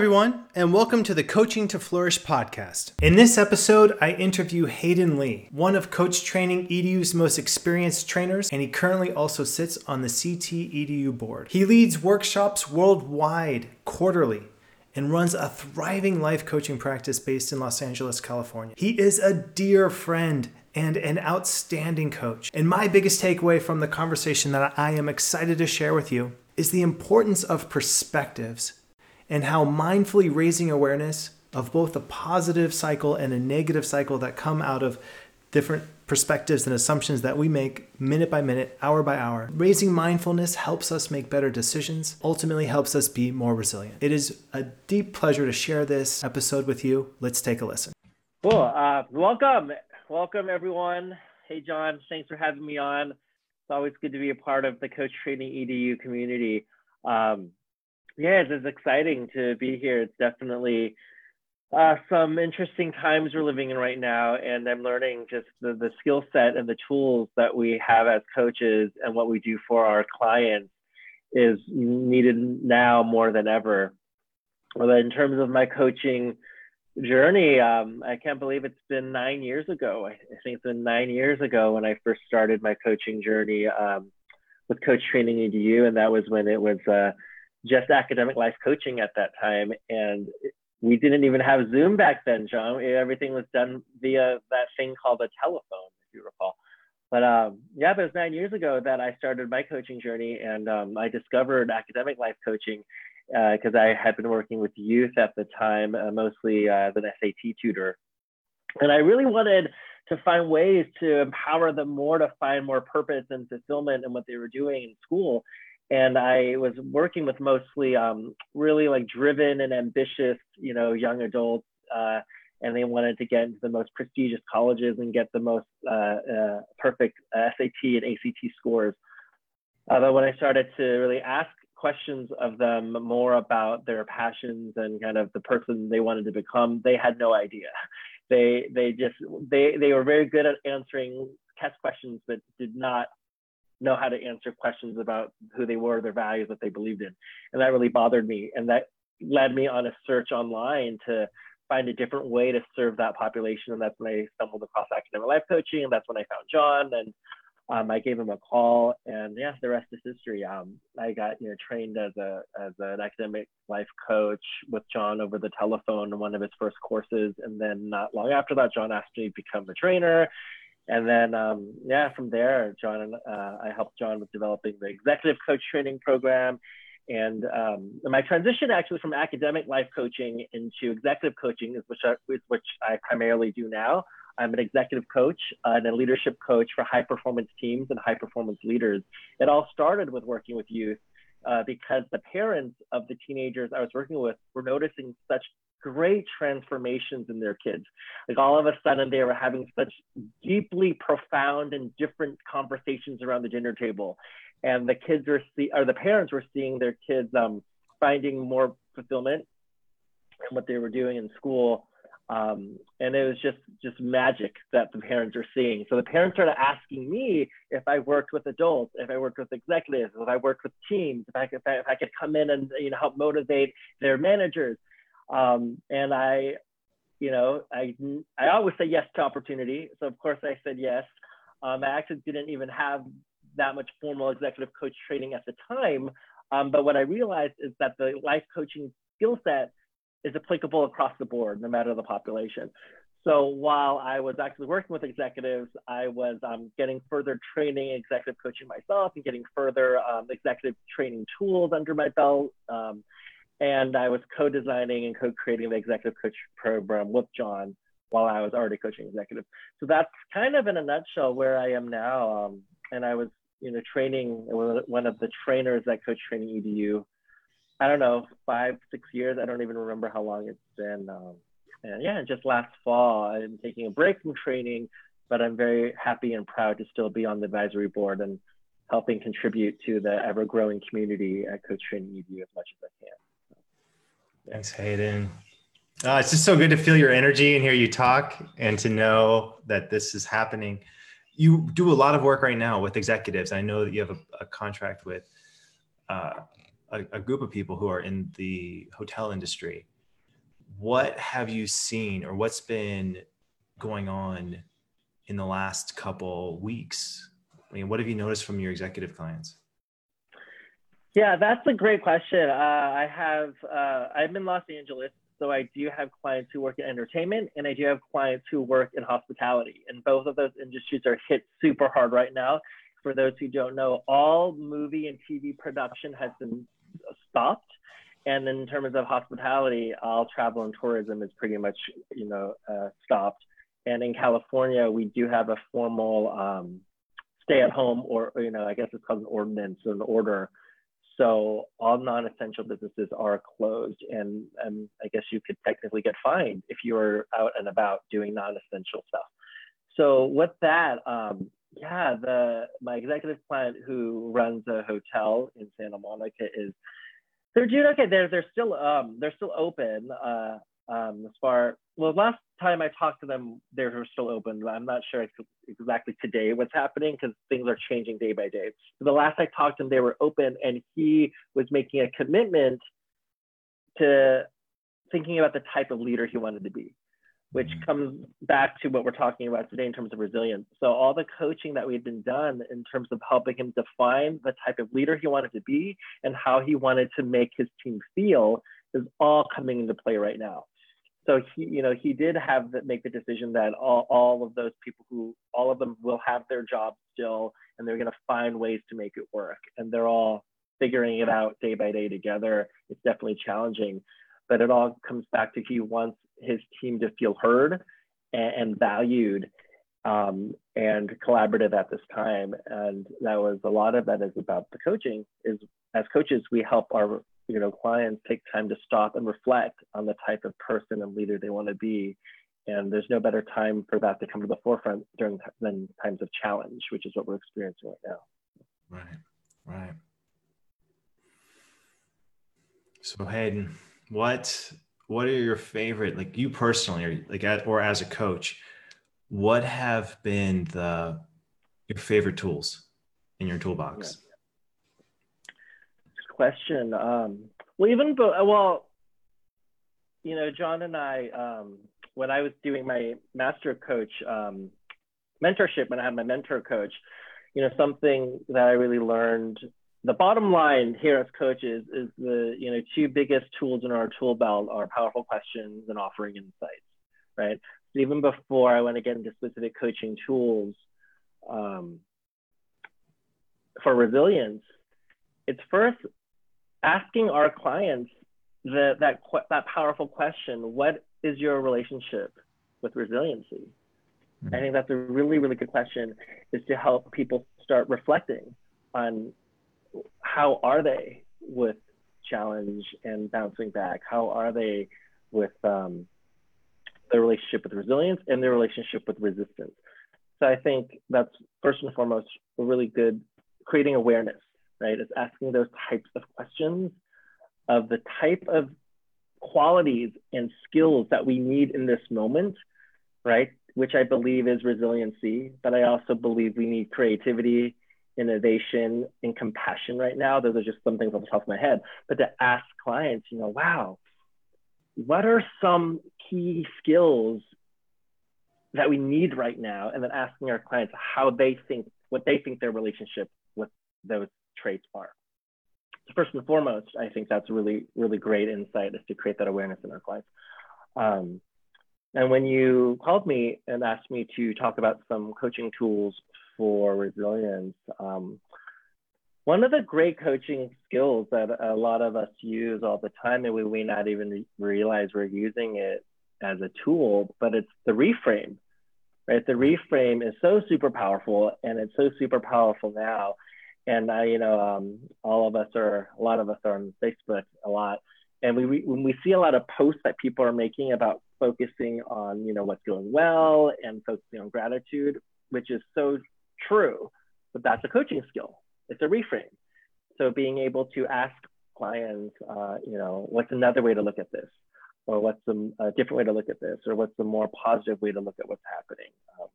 everyone, and welcome to the Coaching to Flourish podcast. In this episode, I interview Hayden Lee, one of Coach Training EDU's most experienced trainers, and he currently also sits on the CT EDU board. He leads workshops worldwide quarterly and runs a thriving life coaching practice based in Los Angeles, California. He is a dear friend and an outstanding coach. And my biggest takeaway from the conversation that I am excited to share with you is the importance of perspectives and how mindfully raising awareness of both a positive cycle and a negative cycle that come out of different perspectives and assumptions that we make minute by minute, hour by hour. Raising mindfulness helps us make better decisions, ultimately helps us be more resilient. It is a deep pleasure to share this episode with you. Let's take a listen. Cool. Uh, welcome. Welcome, everyone. Hey, John. Thanks for having me on. It's always good to be a part of the Coach Training EDU community. Um, yeah, it's, exciting to be here. It's definitely uh, some interesting times we're living in right now, and I'm learning just the, the skill set and the tools that we have as coaches and what we do for our clients is needed now more than ever. Well, in terms of my coaching journey, um, I can't believe it's been nine years ago. I, I, think it's been nine years ago when I first started my coaching journey um, with Coach Training EDU, and that was when it was. Uh, just academic life coaching at that time. And we didn't even have Zoom back then, John. Everything was done via that thing called a telephone, if you recall. But um, yeah, but it was nine years ago that I started my coaching journey, and um, I discovered academic life coaching because uh, I had been working with youth at the time, uh, mostly uh, as an SAT tutor. And I really wanted to find ways to empower them more to find more purpose and fulfillment in what they were doing in school and I was working with mostly um, really like driven and ambitious, you know, young adults, uh, and they wanted to get into the most prestigious colleges and get the most uh, uh, perfect SAT and ACT scores. Uh, but when I started to really ask questions of them more about their passions and kind of the person they wanted to become, they had no idea. They they just they they were very good at answering test questions, but did not know how to answer questions about who they were, their values, what they believed in. And that really bothered me. And that led me on a search online to find a different way to serve that population. And that's when I stumbled across academic life coaching. And that's when I found John. And um, I gave him a call. And yeah, the rest is history. Um, I got you know trained as a as an academic life coach with John over the telephone in one of his first courses. And then not long after that, John asked me to become a trainer and then um, yeah from there john uh, i helped john with developing the executive coach training program. And um, my transition actually from academic life coaching into executive coaching is which I, which I primarily do now. I'm an executive coach and a leadership coach for high performance teams and high performance leaders. It all started with working with youth uh, because the parents of the teenagers I was working with were noticing such great transformations in their kids. Like all of a sudden, they were having such deeply profound and different conversations around the dinner table, and the kids were see or the parents were seeing their kids um, finding more fulfillment in what they were doing in school. Um, and it was just just magic that the parents are seeing. So the parents started asking me if I worked with adults, if I worked with executives, if I worked with teams, if I could, if I, if I could come in and you know help motivate their managers. Um, and I, you know, I, I always say yes to opportunity. So of course I said yes. Um, I actually didn't even have that much formal executive coach training at the time. Um, but what I realized is that the life coaching skill set is applicable across the board, no matter the population. So while I was actually working with executives, I was um, getting further training, executive coaching myself, and getting further um, executive training tools under my belt. Um, and I was co-designing and co-creating the executive coach program with John while I was already coaching executive. So that's kind of in a nutshell where I am now. Um, and I was, you know, training one of the trainers at Coach Training EDU. I don't know, five, six years. I don't even remember how long it's been. Um, and yeah, just last fall, I'm taking a break from training, but I'm very happy and proud to still be on the advisory board and helping contribute to the ever growing community at Coach Training EDU as much as I can. Thanks, Hayden. Uh, it's just so good to feel your energy and hear you talk and to know that this is happening. You do a lot of work right now with executives. I know that you have a, a contract with uh, a, a group of people who are in the hotel industry. What have you seen, or what's been going on in the last couple weeks? I mean, what have you noticed from your executive clients? Yeah, that's a great question. Uh, I have uh, I'm in Los Angeles, so I do have clients who work in entertainment, and I do have clients who work in hospitality, and both of those industries are hit super hard right now. For those who don't know, all movie and TV production has been stopped, and in terms of hospitality, all travel and tourism is pretty much you know uh, stopped. And in California, we do have a formal um, stay-at-home, or you know, I guess it's called an ordinance or an order so all non-essential businesses are closed, and, and I guess you could technically get fined if you were out and about doing non-essential stuff. So with that, um, yeah, the my executive client who runs a hotel in Santa Monica is they're doing okay. They're they're still um they're still open. Uh, um, as far well, last time I talked to them, they were still open. I'm not sure exactly today what's happening because things are changing day by day. But the last I talked to them, they were open, and he was making a commitment to thinking about the type of leader he wanted to be, which mm-hmm. comes back to what we're talking about today in terms of resilience. So all the coaching that we've been done in terms of helping him define the type of leader he wanted to be and how he wanted to make his team feel is all coming into play right now so he you know he did have make the decision that all, all of those people who all of them will have their jobs still and they're going to find ways to make it work. And they're all figuring it out day by day together. It's definitely challenging. But it all comes back to he wants his team to feel heard and, and valued um, and collaborative at this time. And that was a lot of that is about the coaching is as coaches we help our you know, clients take time to stop and reflect on the type of person and leader they want to be. And there's no better time for that to come to the forefront during than times of challenge, which is what we're experiencing right now. Right, right. So Hayden, what what are your favorite, like you personally, or like or as a coach, what have been the your favorite tools in your toolbox? Yeah question. Um, well, even well, you know, John and I, um, when I was doing my master coach um, mentorship, when I had my mentor coach, you know, something that I really learned. The bottom line here as coaches is the you know two biggest tools in our tool belt are powerful questions and offering insights, right? So even before I want to get into specific coaching tools um, for resilience, it's first asking our clients the, that, that powerful question, what is your relationship with resiliency? Mm-hmm. I think that's a really, really good question is to help people start reflecting on how are they with challenge and bouncing back? How are they with um, their relationship with resilience and their relationship with resistance? So I think that's first and foremost a really good creating awareness right? It's asking those types of questions of the type of qualities and skills that we need in this moment, right? Which I believe is resiliency, but I also believe we need creativity, innovation, and compassion right now. Those are just some things off the top of my head. But to ask clients, you know, wow, what are some key skills that we need right now? And then asking our clients how they think, what they think their relationship with those traits are. So first and foremost, I think that's really, really great insight is to create that awareness in our clients. Um, and when you called me and asked me to talk about some coaching tools for resilience, um, one of the great coaching skills that a lot of us use all the time, and we may not even realize we're using it as a tool, but it's the reframe, right? The reframe is so super powerful, and it's so super powerful now and I, you know, um, all of us are, a lot of us are on Facebook a lot, and we, we when we see a lot of posts that people are making about focusing on, you know, what's going well and focusing on gratitude, which is so true, but that's a coaching skill. It's a reframe. So being able to ask clients, uh, you know, what's another way to look at this, or what's a different way to look at this, or what's a more positive way to look at what's happening. Um,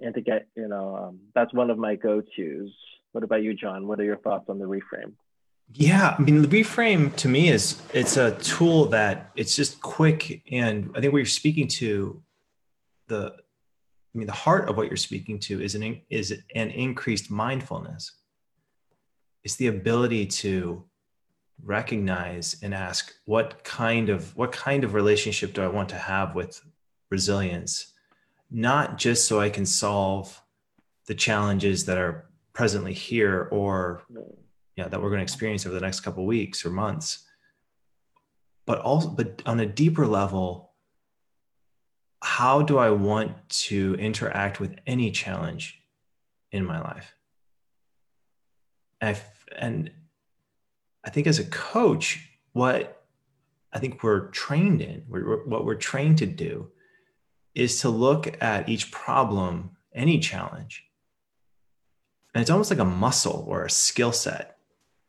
and to get, you know, um, that's one of my go-tos what about you, John? What are your thoughts on the reframe? Yeah, I mean, the reframe to me is it's a tool that it's just quick, and I think what you're speaking to, the, I mean, the heart of what you're speaking to is an is an increased mindfulness. It's the ability to recognize and ask what kind of what kind of relationship do I want to have with resilience, not just so I can solve the challenges that are presently here or yeah, that we're going to experience over the next couple weeks or months. But also, but on a deeper level, how do I want to interact with any challenge in my life? And I, and I think as a coach, what I think we're trained in, we're, what we're trained to do, is to look at each problem, any challenge, and it's almost like a muscle or a skill set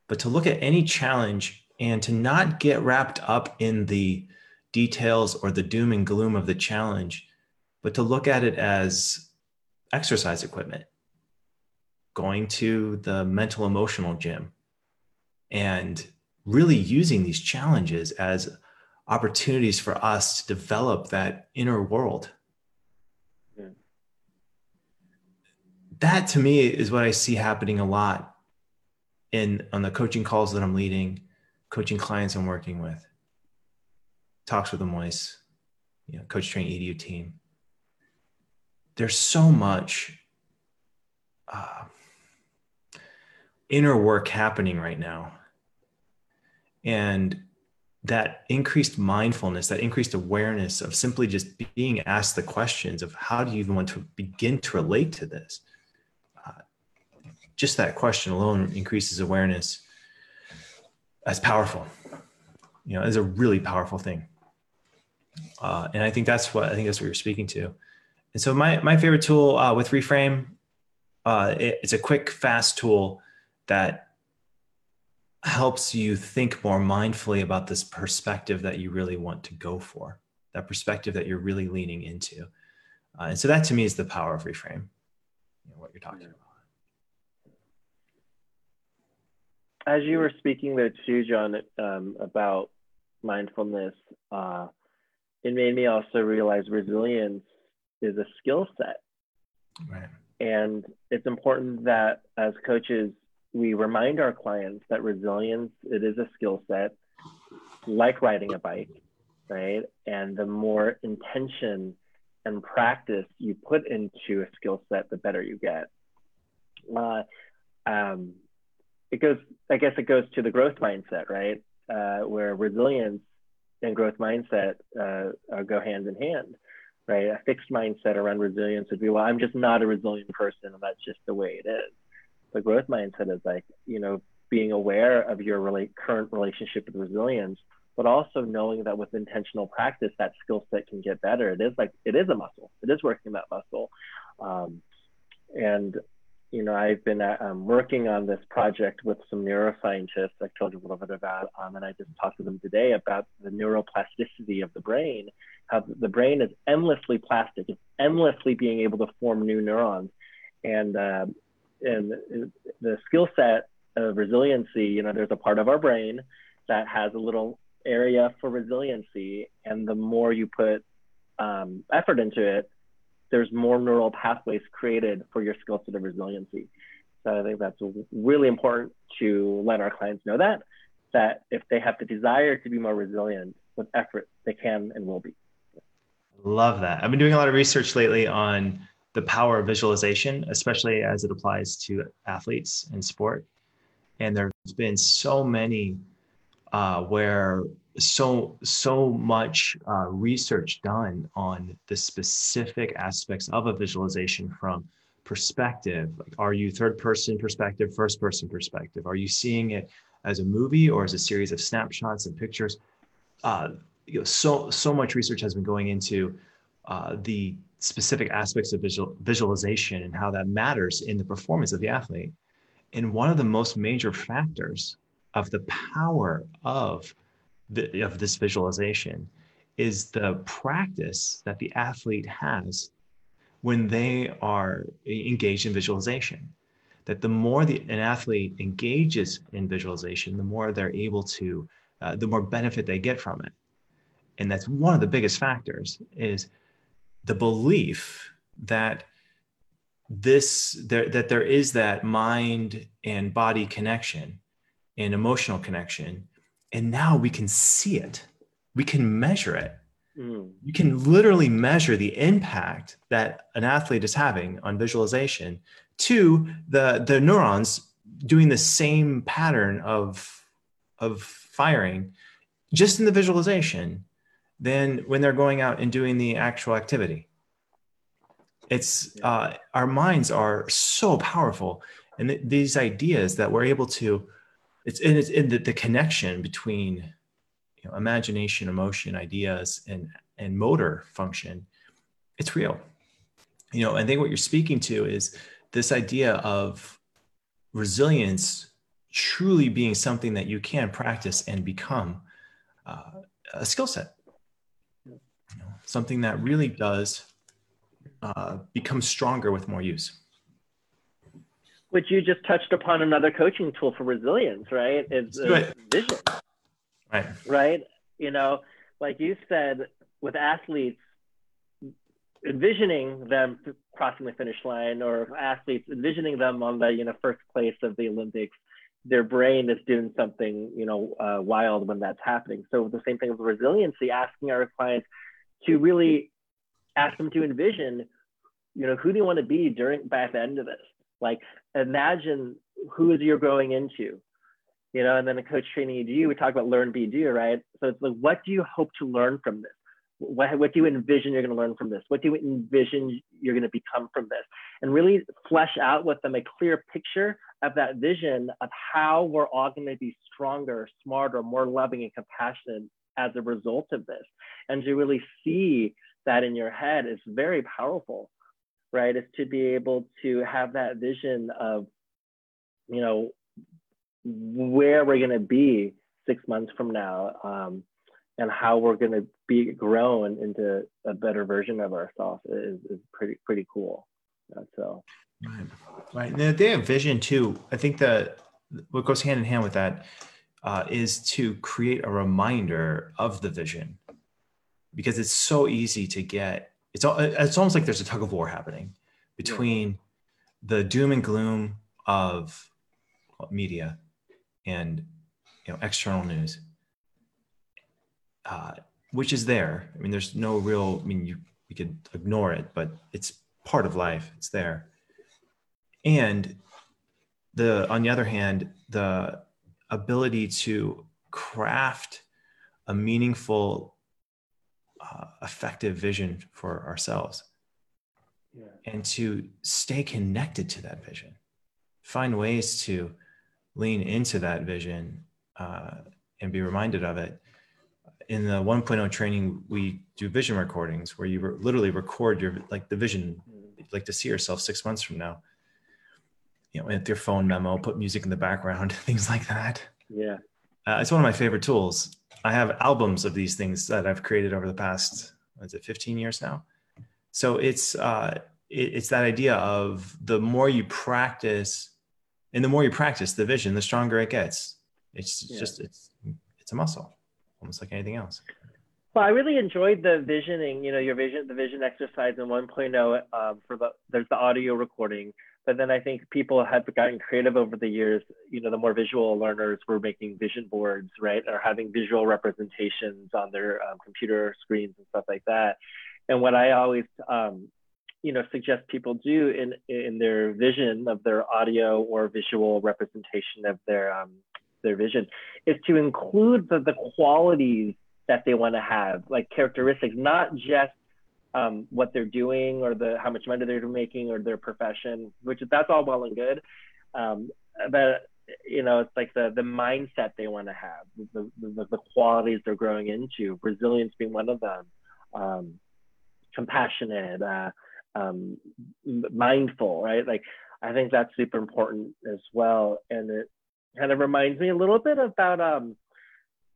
but to look at any challenge and to not get wrapped up in the details or the doom and gloom of the challenge, but to look at it as exercise equipment, going to the mental emotional gym, and really using these challenges as opportunities for us to develop that inner world. That to me is what I see happening a lot in on the coaching calls that I'm leading, coaching clients I'm working with, talks with the Moise, you know, coach train edu team. There's so much uh, inner work happening right now. And that increased mindfulness, that increased awareness of simply just being asked the questions of how do you even want to begin to relate to this? Just that question alone increases awareness. That's powerful. You know, it's a really powerful thing. Uh, and I think that's what I think that's what you're speaking to. And so my my favorite tool uh, with Reframe, uh, it, it's a quick, fast tool that helps you think more mindfully about this perspective that you really want to go for, that perspective that you're really leaning into. Uh, and so that to me is the power of Reframe. You know, what you're talking about. As you were speaking there too, John, um, about mindfulness, uh, it made me also realize resilience is a skill set. Right. And it's important that as coaches, we remind our clients that resilience, it is a skill set, like riding a bike, right? And the more intention and practice you put into a skill set, the better you get. Uh, um, it goes, I guess it goes to the growth mindset, right? Uh, where resilience and growth mindset uh, go hand in hand, right? A fixed mindset around resilience would be, well, I'm just not a resilient person, and that's just the way it is. The growth mindset is like, you know, being aware of your relate, current relationship with resilience, but also knowing that with intentional practice, that skill set can get better. It is like it is a muscle. It is working that muscle. Um, and you know, I've been uh, um, working on this project with some neuroscientists. I told you a little bit about, um, and I just talked to them today about the neuroplasticity of the brain. How the brain is endlessly plastic. It's endlessly being able to form new neurons, and uh, and the skill set of resiliency. You know, there's a part of our brain that has a little area for resiliency, and the more you put um, effort into it, there's more neural pathways created for your skill set of resiliency. So I think that's really important to let our clients know that, that if they have the desire to be more resilient with effort, they can and will be. Love that. I've been doing a lot of research lately on the power of visualization, especially as it applies to athletes in sport. And there's been so many uh, where so so much uh, research done on the specific aspects of a visualization from perspective. Like are you third person perspective first person perspective? Are you seeing it as a movie or as a series of snapshots and pictures? Uh, you know, so so much research has been going into uh, the specific aspects of visual, visualization and how that matters in the performance of the athlete. And one of the most major factors of the power of the, of this visualization is the practice that the athlete has when they are engaged in visualization. that the more the, an athlete engages in visualization, the more they're able to, uh, the more benefit they get from it. And that's one of the biggest factors is the belief that this there that there is that mind and body connection and emotional connection and now we can see it. We can measure it. Mm. you can literally measure the impact that an athlete is having on visualization to the the neurons doing the same pattern of of firing just in the visualization than when they're going out and doing the actual activity. It's uh, our minds are so powerful. And th- these ideas that we're able to it's in, it's in the, the connection between you know, imagination emotion ideas and and motor function it's real you know i think what you're speaking to is this idea of resilience truly being something that you can practice and become uh, a skill set you know, something that really does uh, become stronger with more use. Which you just touched upon another coaching tool for resilience, right? Is right. vision. Right. Right. You know, like you said, with athletes, envisioning them crossing the finish line or athletes envisioning them on the you know first place of the olympics their brain is doing something you know uh, wild when that's happening so the same thing with resiliency asking our clients to really ask them to envision, you know, who do you want to be during by the end of this? Like imagine who is you're growing into, you know, and then the coach training you, do, we talk about learn, be, do, right? So it's like, what do you hope to learn from this? What, what do you envision you're going to learn from this? What do you envision you're going to become from this? And really flesh out with them a clear picture of that vision of how we're all going to be stronger, smarter, more loving and compassionate as a result of this. And to really see that in your head is very powerful, right? Is to be able to have that vision of, you know, where we're going to be six months from now um, and how we're going to be grown into a better version of ourselves is, is pretty, pretty cool. Uh, so, right. Right. And the idea of vision too, I think that what goes hand in hand with that uh, is to create a reminder of the vision because it's so easy to get it's it's almost like there's a tug of war happening between the doom and gloom of media and you know external news uh, which is there. I mean there's no real i mean you we could ignore it but it's part of life. It's there. And the on the other hand the ability to craft a meaningful uh, effective vision for ourselves. Yeah. and to stay connected to that vision find ways to lean into that vision uh, and be reminded of it. In the 1.0 training we do vision recordings where you re- literally record your like the vision like to see yourself six months from now. You know with your phone memo put music in the background things like that. Yeah. Uh, it's one of my favorite tools I have albums of these things that I've created over the past, is it 15 years now? So it's, uh, it, it's that idea of the more you practice and the more you practice the vision, the stronger it gets. It's yeah. just, it's, it's a muscle almost like anything else. Well, I really enjoyed the visioning, you know, your vision, the vision exercise in 1.0 um, for the, there's the audio recording but then I think people have gotten creative over the years. You know, the more visual learners were making vision boards, right, or having visual representations on their um, computer screens and stuff like that. And what I always, um, you know, suggest people do in in their vision of their audio or visual representation of their um, their vision is to include the, the qualities that they want to have, like characteristics, not just um, what they're doing or the how much money they're making or their profession, which that's all well and good. Um, but you know, it's like the the mindset they want to have, the, the, the qualities they're growing into. Resilience being one of them. Um, compassionate, uh, um, mindful, right? Like I think that's super important as well, and it kind of reminds me a little bit about um,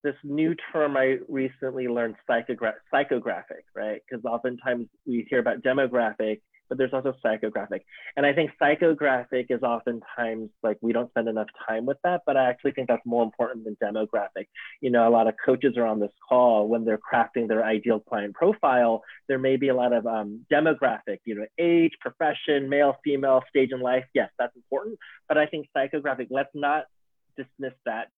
this new term I recently learned, psychogra- psychographic, right? Because oftentimes we hear about demographic but there's also psychographic. And I think psychographic is oftentimes like we don't spend enough time with that, but I actually think that's more important than demographic. You know, a lot of coaches are on this call when they're crafting their ideal client profile, there may be a lot of um, demographic, you know, age, profession, male, female, stage in life. Yes, that's important. But I think psychographic, let's not dismiss that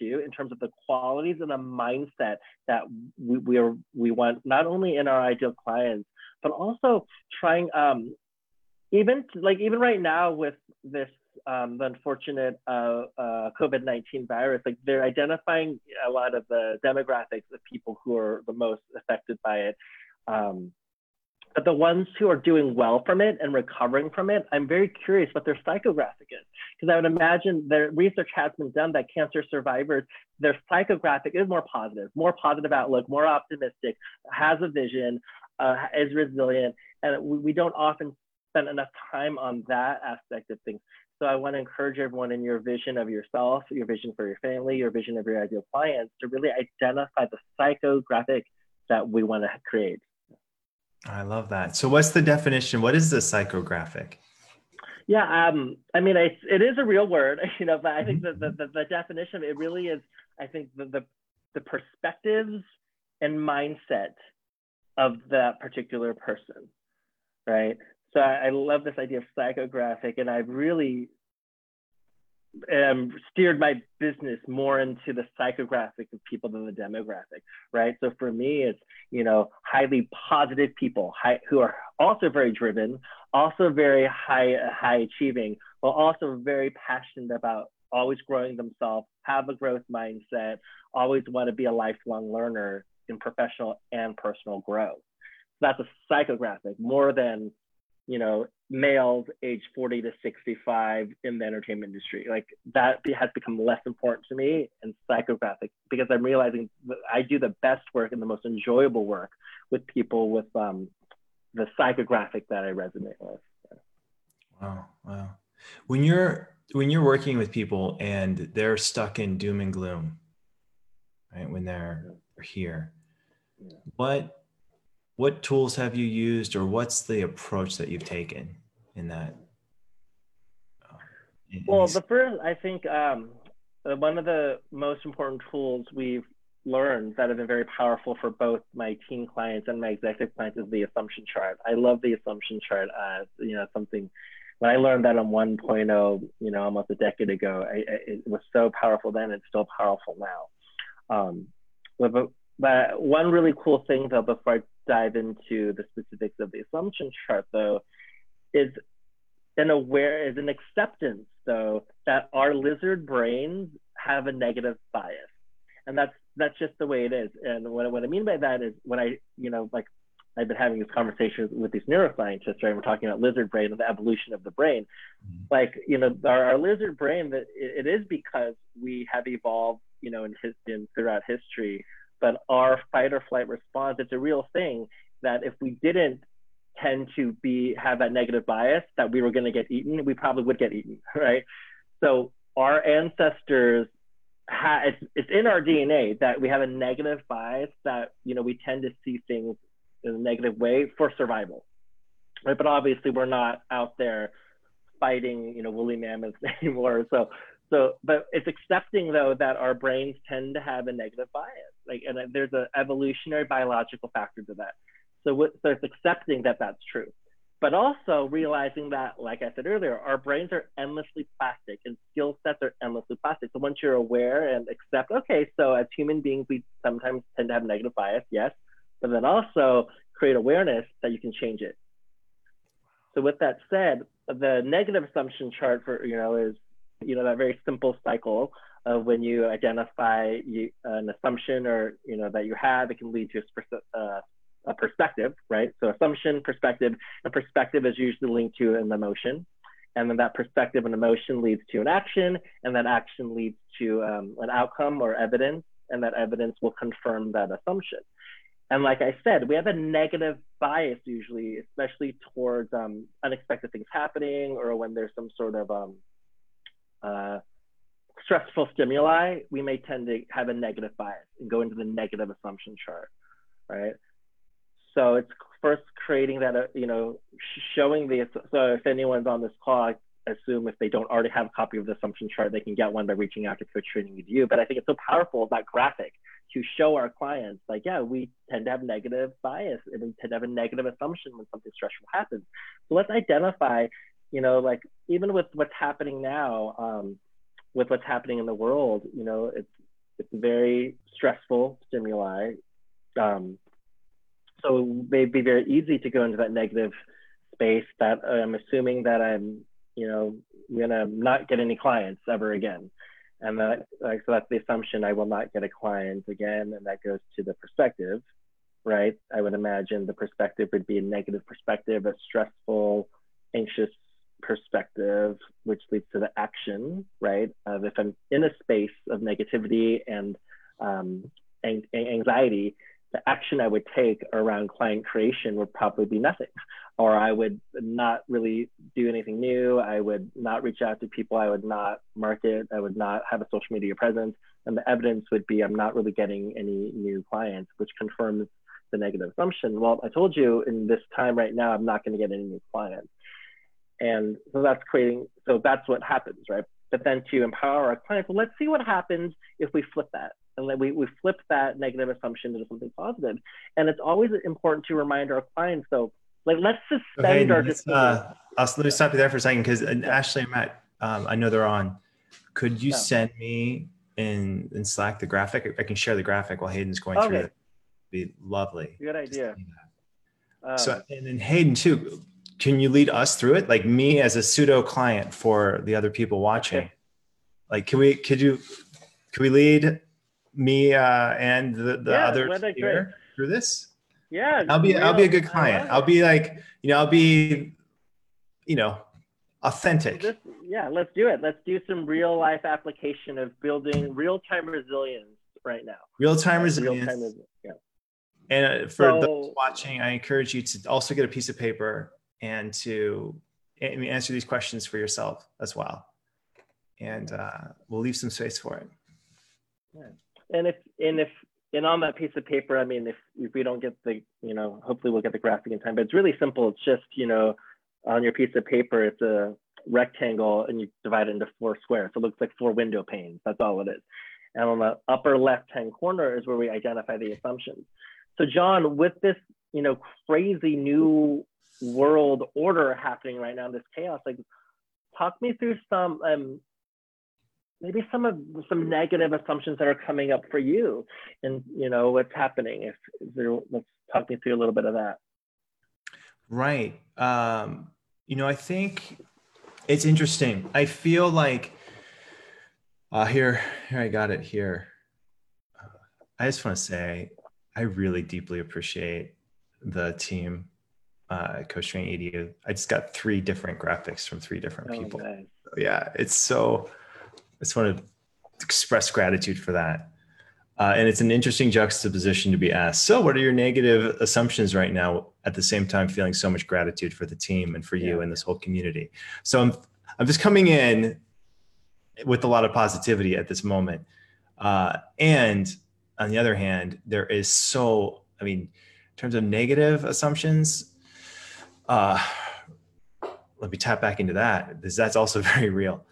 in terms of the qualities and the mindset that we, we are we want not only in our ideal clients but also trying um, even like even right now with this um, the unfortunate uh, uh, COVID-19 virus, like they're identifying a lot of the demographics of people who are the most affected by it. Um, but the ones who are doing well from it and recovering from it, I'm very curious what their psychographic is. Because I would imagine their research has been done that cancer survivors, their psychographic is more positive, more positive outlook, more optimistic, has a vision, uh, is resilient. And we, we don't often spend enough time on that aspect of things. So I want to encourage everyone in your vision of yourself, your vision for your family, your vision of your ideal clients to really identify the psychographic that we want to create. I love that. So, what's the definition? What is the psychographic? Yeah, um, I mean, it is a real word, you know, but I think mm-hmm. the, the, the definition it really is, I think the, the, the perspectives and mindset of that particular person, right? So I, I love this idea of psychographic, and I've really um, steered my business more into the psychographic of people than the demographic, right? So for me, it's you know highly positive people high, who are also very driven, also very high high achieving, but also very passionate about always growing themselves, have a growth mindset, always want to be a lifelong learner in professional and personal growth. So that's a psychographic more than you know males age 40 to 65 in the entertainment industry. Like that has become less important to me and psychographic because i'm realizing i do the best work and the most enjoyable work with people with um, the psychographic that i resonate with. Wow wow. When you're when you're working with people and they're stuck in doom and gloom right when they're here what what tools have you used or what's the approach that you've taken in that uh, in well these... the first i think um, one of the most important tools we've learned that have been very powerful for both my team clients and my executive clients is the assumption chart. I love the assumption chart as you know something when i learned that on 1.0 you know almost a decade ago I, it was so powerful then it's still powerful now. Um, but, but one really cool thing though before i dive into the specifics of the assumption chart though is an aware is an acceptance though that our lizard brains have a negative bias. And that's that's just the way it is. And what, what i mean by that is when i you know like i've been having these conversations with these neuroscientists right? We're talking about lizard brain and the evolution of the brain. Mm-hmm. like you know our, our lizard brain that it, it is because we have evolved you know in his in throughout history. But our fight or flight response, it's a real thing that if we didn't tend to be have that negative bias that we were going to get eaten, we probably would get eaten, right? So our ancestors ha- it's, it's in our DNA that we have a negative bias that you know we tend to see things in a negative way for survival, right? But obviously we're not out there fighting you know woolly mammoths anymore. So so, but it's accepting though that our brains tend to have a negative bias, like, and there's an evolutionary biological factor to that. So, so it's accepting that that's true, but also realizing that, like I said earlier, our brains are endlessly plastic and skill sets are endlessly plastic. So once you're aware and accept, okay, so as human beings, we sometimes tend to have negative bias, yes, but then also create awareness that you can change it. So with that said, the negative assumption chart for you know is you know that very simple cycle of when you identify you, an assumption or you know that you have, it can lead to a, uh, a perspective, right? So assumption, perspective, and perspective is usually linked to an emotion, and then that perspective and emotion leads to an action, and that action leads to um, an outcome or evidence, and that evidence will confirm that assumption. And like I said, we have a negative bias usually, especially towards um, unexpected things happening or when there's some sort of um, uh, stressful stimuli, we may tend to have a negative bias and go into the negative assumption chart, right? So it's first creating that, uh, you know, showing the, so if anyone's on this call, I assume if they don't already have a copy of the assumption chart, they can get one by reaching out to Coach Training EDU. But I think it's so powerful, that graphic, to show our clients, like, yeah, we tend to have negative bias and we tend to have a negative assumption when something stressful happens. So let's identify, you know, like even with what's happening now, um, with what's happening in the world, you know, it's, it's very stressful stimuli. Um, so it may be very easy to go into that negative space that I'm assuming that I'm, you know, gonna not get any clients ever again. And that, like, so that's the assumption I will not get a client again. And that goes to the perspective, right? I would imagine the perspective would be a negative perspective, a stressful, anxious perspective, which leads to the action, right? Of if I'm in a space of negativity and um, anxiety, the action I would take around client creation would probably be nothing. Or I would not really do anything new. I would not reach out to people. I would not market. I would not have a social media presence. And the evidence would be I'm not really getting any new clients, which confirms the negative assumption. Well, I told you in this time right now, I'm not going to get any new clients. And so that's creating, so that's what happens, right? But then to empower our clients, well, let's see what happens if we flip that and then we, we flip that negative assumption into something positive. And it's always important to remind our clients, though, like let's suspend okay, our disbelief. Uh, I'll, let me stop you there for a second because uh, Ashley and Matt, um, I know they're on. Could you yeah. send me in in Slack the graphic? I can share the graphic while Hayden's going okay. through it. It'd be lovely. Good idea. Um, so and then Hayden too. Can you lead us through it? Like me as a pseudo client for the other people watching. Okay. Like, can we? Could you? Could we lead me uh, and the, the yeah, others here through this? Yeah, I'll be real. I'll be a good client. I'll be like you know I'll be you know authentic. This, yeah, let's do it. Let's do some real life application of building real time resilience right now. Real time resilience. Real-time, yeah. And uh, for so, those watching, I encourage you to also get a piece of paper and to answer these questions for yourself as well. And uh, we'll leave some space for it. Yeah and if and if and on that piece of paper, I mean, if if we don't get the, you know, hopefully we'll get the graphic in time. But it's really simple. It's just, you know, on your piece of paper, it's a rectangle, and you divide it into four squares. So it looks like four window panes. That's all it is. And on the upper left-hand corner is where we identify the assumptions. So John, with this, you know, crazy new world order happening right now, this chaos, like, talk me through some um, maybe some of some negative assumptions that are coming up for you and you know what's happening. If there let's talk me through a little bit of that. Right. Um you know i think it's interesting. I feel like uh here here i got it here. Uh, i just want to say i really deeply appreciate the team uh coach training edu i just got three different graphics from three different oh, people. nice. yeah it's so just want to express gratitude for that. Uh, and it's an interesting juxtaposition to be asked. So, what are your negative assumptions right now? At the same time, feeling so much gratitude for the team and for you yeah. and this whole community. So, I'm I'm just coming in with a lot of positivity at this moment. Uh, and on the other hand, there is so I mean, in terms of negative assumptions, uh, let me tap back into that because that's also very real.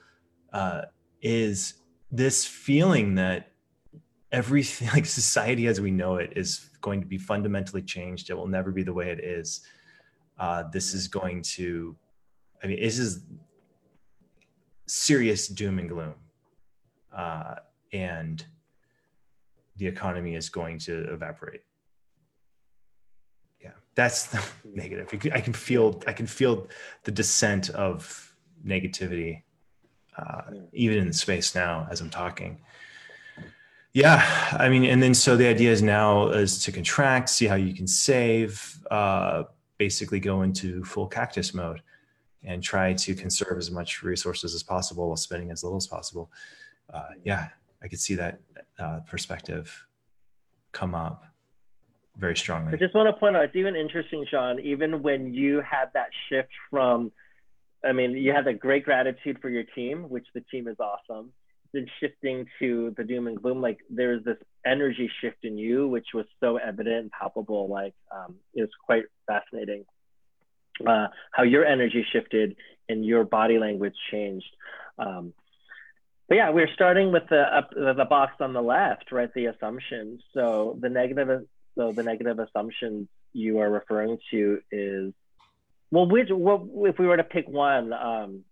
Uh, is this feeling that everything like society as we know it is going to be fundamentally changed. It will never be the way it is. Uh, this is going to i mean this is serious doom and gloom. Uh, and the economy is going to evaporate. Yeah that's negative. I can feel i can feel the descent of negativity uh, even in the space now as I'm talking. Yeah, I mean, and then so the idea is now is to contract, see how you can save, uh, basically go into full cactus mode and try to conserve as much resources as possible while spending as little as possible. Uh, yeah, I could see that uh, perspective come up very strongly. I just want to point out, it's even interesting, John, even when you had that shift from I mean, you had a great gratitude for your team, which the team is awesome. then shifting to the doom and gloom, like there's this energy shift in you, which was so evident and palpable. Like um, it was quite fascinating uh, how your energy shifted and your body language changed. Um, but yeah, we're starting with the up, the box on the left, right? The assumptions. So the negative, so the negative assumptions you are referring to is, well, which, if we were to pick one, um,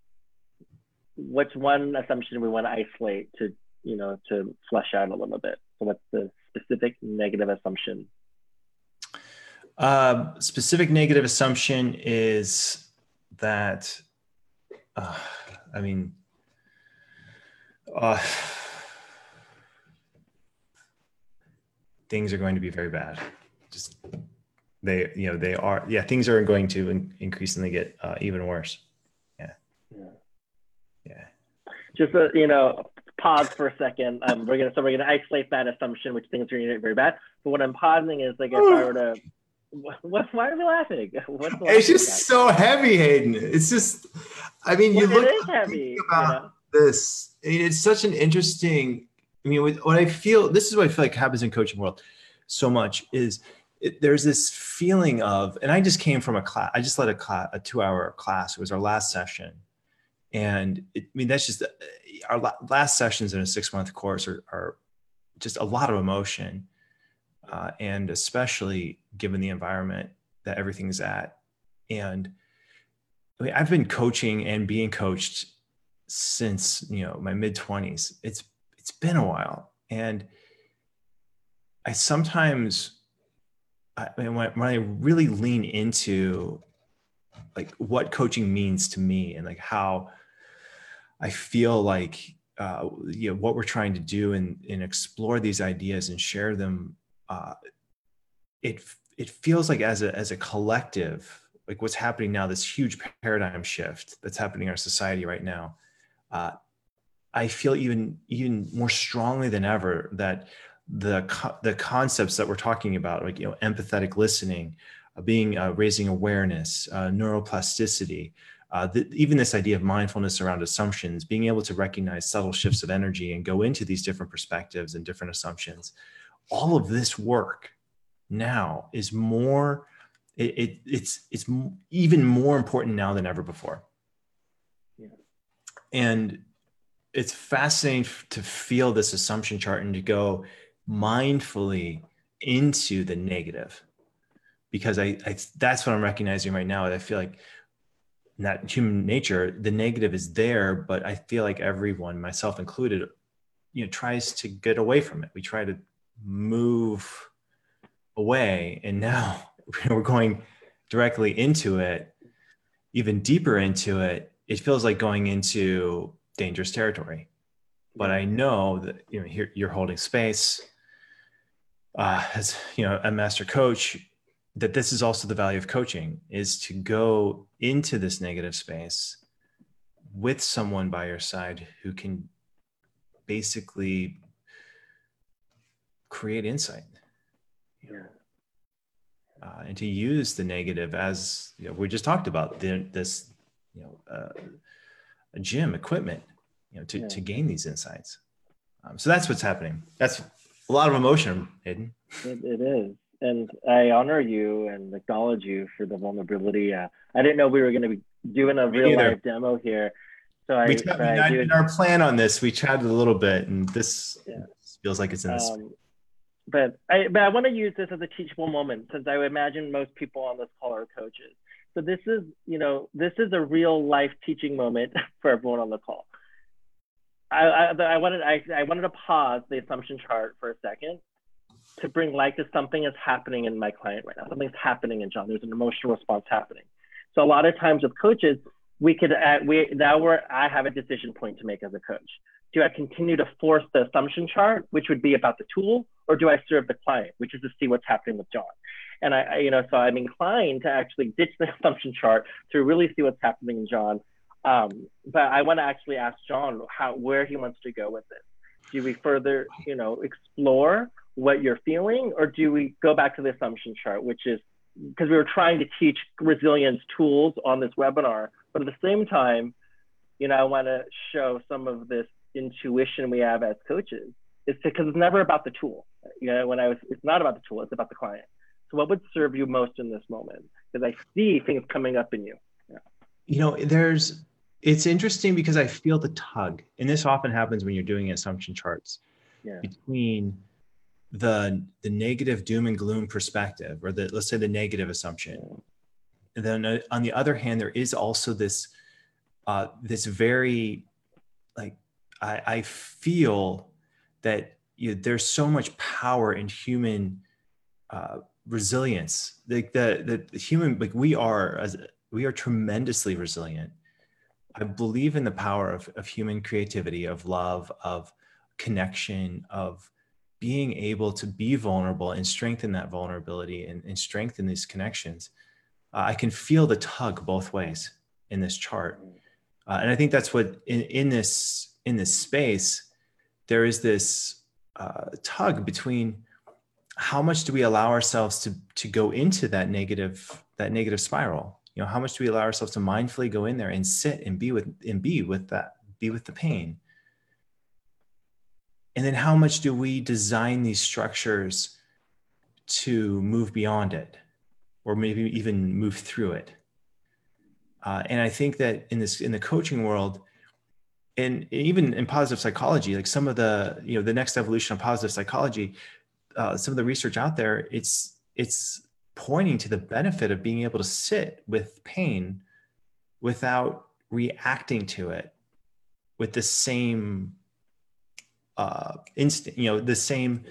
what's one assumption we want to isolate to, you know, to flesh out a little bit? So what's the specific negative assumption? Uh, specific negative assumption is that, uh, I mean, uh, things are going to be very bad. Just they, you know, they are. Yeah, things are going to in- increasingly get uh, even worse. Yeah. Yeah. Yeah. Just a, you know, pause for a second. Um, we're gonna so we're gonna isolate that assumption, which things are going to get very bad. But what I'm pausing is like if I were to what, why are we laughing? What's it's just so heavy, Hayden. It's just, I mean, you well, look it is heavy, about you know? this I mean, it's such an interesting. I mean, with, what I feel, this is what I feel like happens in coaching world so much is it, there's this feeling of, and I just came from a class. I just led a class, a two-hour class. It was our last session, and it, I mean that's just our last sessions in a six-month course are, are just a lot of emotion, uh, and especially given the environment that everything's at, and I mean, I've been coaching and being coached since you know my mid 20s it's it's been a while and i sometimes i mean when, when i really lean into like what coaching means to me and like how i feel like uh, you know what we're trying to do and, and explore these ideas and share them uh, it it feels like as a as a collective like what's happening now this huge paradigm shift that's happening in our society right now uh, I feel even even more strongly than ever that the co- the concepts that we're talking about, like you know, empathetic listening, uh, being uh, raising awareness, uh, neuroplasticity, uh, the, even this idea of mindfulness around assumptions, being able to recognize subtle shifts of energy and go into these different perspectives and different assumptions, all of this work now is more. It, it, it's it's even more important now than ever before Yeah. and it's fascinating to feel this assumption chart and to go mindfully into the negative. Because I, I that's what i'm recognizing right now i feel like not human nature the negative is there but i feel like everyone myself included you know tries to get away from it. We try to move away and now we're going directly into it even deeper into it. It feels like going into dangerous territory. But I know that you know here you're holding space uh, as you know a master coach. That this is also the value of coaching is to go into this negative space with someone by your side who can basically create insight. Yeah. Uh, and to use the negative as you know, we just talked about the, this you know uh, gym equipment you know to, yeah. to gain these insights um, so that's what's happening that's a lot of emotion Hayden. it, it is and i honor you and acknowledge you for the vulnerability uh, i didn't know we were going to be doing a real life demo here so I, we t- I, I in our plan on this we chatted a little bit and this yeah. feels like it's in this um, but I, but I want to use this as a teachable moment since I imagine most people on this call are coaches. So this is, you know, this is a real life teaching moment for everyone on the call. I, I, I wanted I, I wanted to pause the assumption chart for a second to bring light to something that's happening in my client right now. Something's happening in John. There's an emotional response happening. So a lot of times with coaches, we could add, we now we're I have a decision point to make as a coach. Do I continue to force the assumption chart, which would be about the tool, or do I serve the client, which is to see what's happening with John? And I, I, you know, so I'm inclined to actually ditch the assumption chart to really see what's happening in John. Um, but I want to actually ask John how where he wants to go with this. Do we further, you know, explore what you're feeling, or do we go back to the assumption chart, which is because we were trying to teach resilience tools on this webinar, but at the same time, you know, I want to show some of this intuition we have as coaches is because it's never about the tool. You know, when I was, it's not about the tool, it's about the client. So what would serve you most in this moment? Because I see things coming up in you. Yeah. You know, there's, it's interesting because I feel the tug, and this often happens when you're doing assumption charts yeah. between the the negative doom and gloom perspective, or the let's say the negative assumption. And then uh, on the other hand, there is also this uh, this very like I, I feel that you know, there's so much power in human uh, resilience. Like the, the human, like we are as we are tremendously resilient. I believe in the power of, of human creativity, of love, of connection, of being able to be vulnerable and strengthen that vulnerability and, and strengthen these connections. Uh, I can feel the tug both ways in this chart. Uh, and I think that's what in, in this in this space, there is this uh, tug between how much do we allow ourselves to to go into that negative that negative spiral you know how much do we allow ourselves to mindfully go in there and sit and be with and be with that be with the pain? And then how much do we design these structures to move beyond it or maybe even move through it? Uh, and i think that in this in the coaching world and even in positive psychology like some of the you know the next evolution of positive psychology uh, some of the research out there, it's it's pointing to the benefit of being able to sit with pain without reacting to it with the same uh, instinct, you know, the same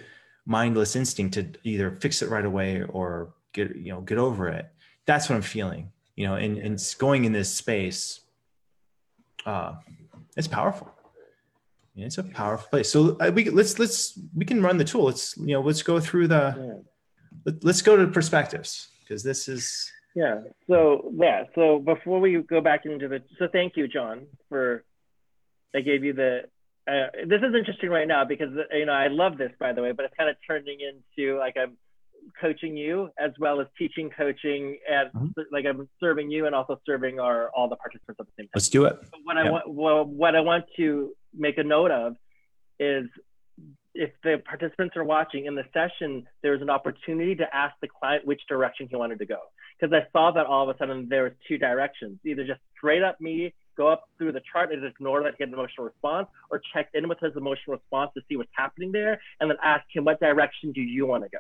mindless instinct to either fix it right away or get you know get over it. That's what I'm feeling, you know, and and going in this space, uh, it's powerful. It's a powerful place. So uh, we let's let's we can run the tool. Let's you know let's go through the yeah. Let, let's go to perspectives because this is yeah. So yeah. So before we go back into the so thank you, John, for I gave you the. Uh, this is interesting right now because you know I love this by the way, but it's kind of turning into like I'm coaching you as well as teaching coaching and mm-hmm. like I'm serving you and also serving our all the participants at the same time. Let's do it. So what yeah. I want well what I want to make a note of is if the participants are watching in the session, there's an opportunity to ask the client which direction he wanted to go. Because I saw that all of a sudden there was two directions, either just straight up me, go up through the chart and ignore that he had an emotional response, or check in with his emotional response to see what's happening there, and then ask him what direction do you want to go.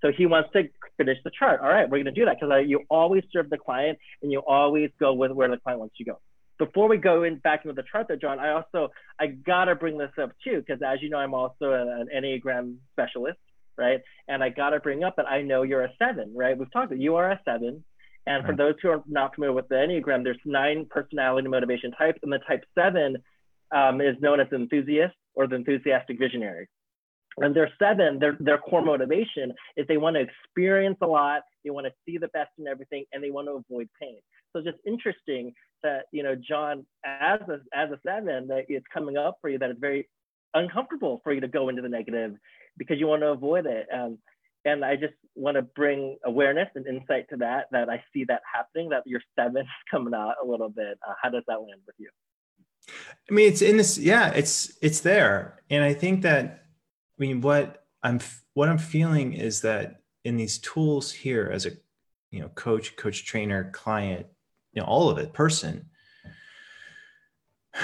So he wants to finish the chart. All right, we're going to do that because you always serve the client and you always go with where the client wants you to go. Before we go in back into the chart, there, John, I also I gotta bring this up too because as you know, I'm also an Enneagram specialist, right? And I gotta bring up that I know you're a seven, right? We've talked. That you are a seven, and for those who are not familiar with the Enneagram, there's nine personality motivation types, and the type seven um, is known as the enthusiast or the enthusiastic visionary and their seven, their, their core motivation is they want to experience a lot, they want to see the best in everything, and they want to avoid pain. So just interesting that, you know, John, as a, as a seven, that it's coming up for you that it's very uncomfortable for you to go into the negative because you want to avoid it. Um, and I just want to bring awareness and insight to that, that I see that happening, that your seven is coming out a little bit. Uh, how does that land with you? I mean, it's in this, yeah, it's, it's there. And I think that mean, what I'm what I'm feeling is that in these tools here, as a you know coach, coach, trainer, client, you know, all of it, person,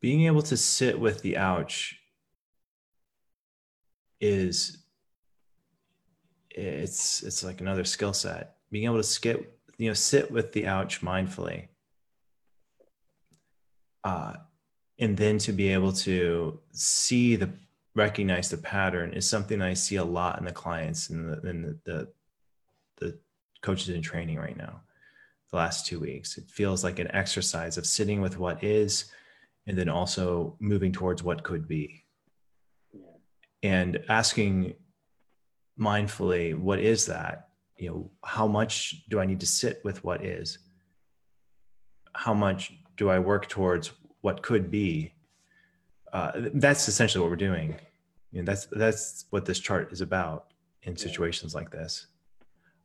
being able to sit with the ouch is it's it's like another skill set. Being able to skip you know sit with the ouch mindfully uh, and then to be able to see the recognize the pattern is something I see a lot in the clients and the, in the, the, the coaches in training right now. The last two weeks, it feels like an exercise of sitting with what is, and then also moving towards what could be, and asking mindfully, what is that? You know, how much do I need to sit with what is? How much do I work towards what could be. Uh, that's essentially what we're doing. You know, that's that's what this chart is about in situations like this.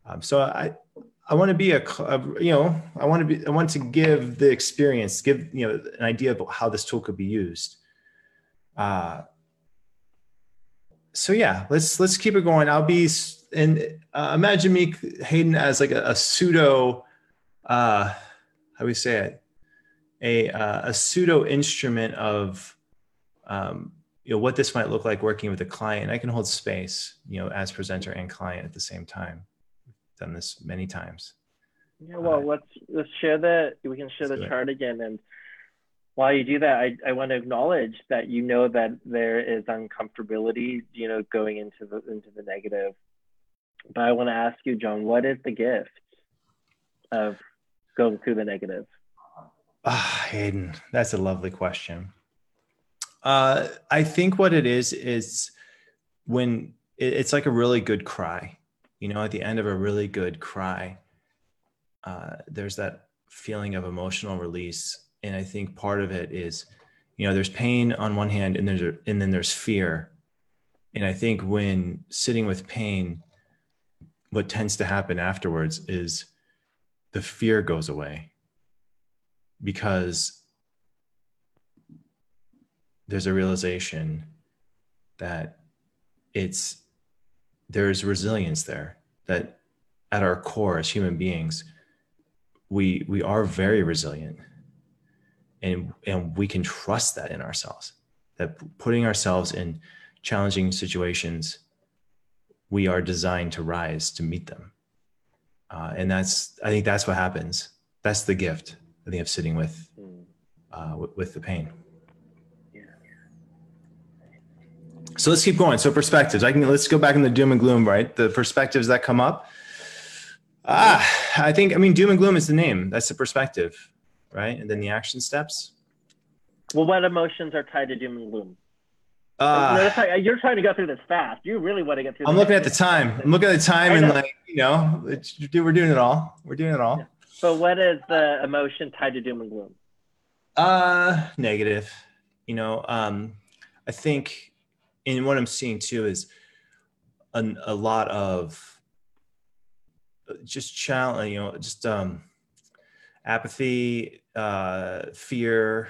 Um, so I I want to be a, a, you know, I want to be, I want to give the experience, give, you know, an idea of how this tool could be used. Uh, so yeah, let's, let's keep it going. I'll be, and uh, imagine me, Hayden, as like a, a pseudo, uh, how do we say it? A, uh, a pseudo instrument of, um, you know, what this might look like working with a client. I can hold space, you know, as presenter and client at the same time done this many times. Yeah, well, uh, let's let's share the we can share the chart again. And while you do that, I, I want to acknowledge that you know that there is uncomfortability, you know, going into the into the negative. But I want to ask you, John, what is the gift of going through the negative? Ah, Hayden, that's a lovely question. Uh, I think what it is is when it, it's like a really good cry you know, at the end of a really good cry, uh, there's that feeling of emotional release. And I think part of it is, you know, there's pain on one hand and there's, and then there's fear. And I think when sitting with pain, what tends to happen afterwards is the fear goes away because there's a realization that it's there's resilience there that at our core as human beings we we are very resilient and and we can trust that in ourselves that putting ourselves in challenging situations we are designed to rise to meet them. Uh, and that's i think that's what happens. That's the gift i think of sitting with uh, with, with the pain So let's keep going. So perspectives. I can let's go back in the doom and gloom, right? The perspectives that come up. Ah, I think I mean doom and gloom is the name. That's the perspective, right? And then the action steps. Well, what emotions are tied to doom and gloom? Uh, you're trying to go through this fast. You really want to get through. I'm looking at the time. I'm looking at the time and like you know, we're doing it all. We're doing it all. Yeah. But what is the emotion tied to doom and gloom? Uh, negative. You know, um, I think and what I'm seeing too is a, a lot of just challenge, you know, just um, apathy, uh, fear.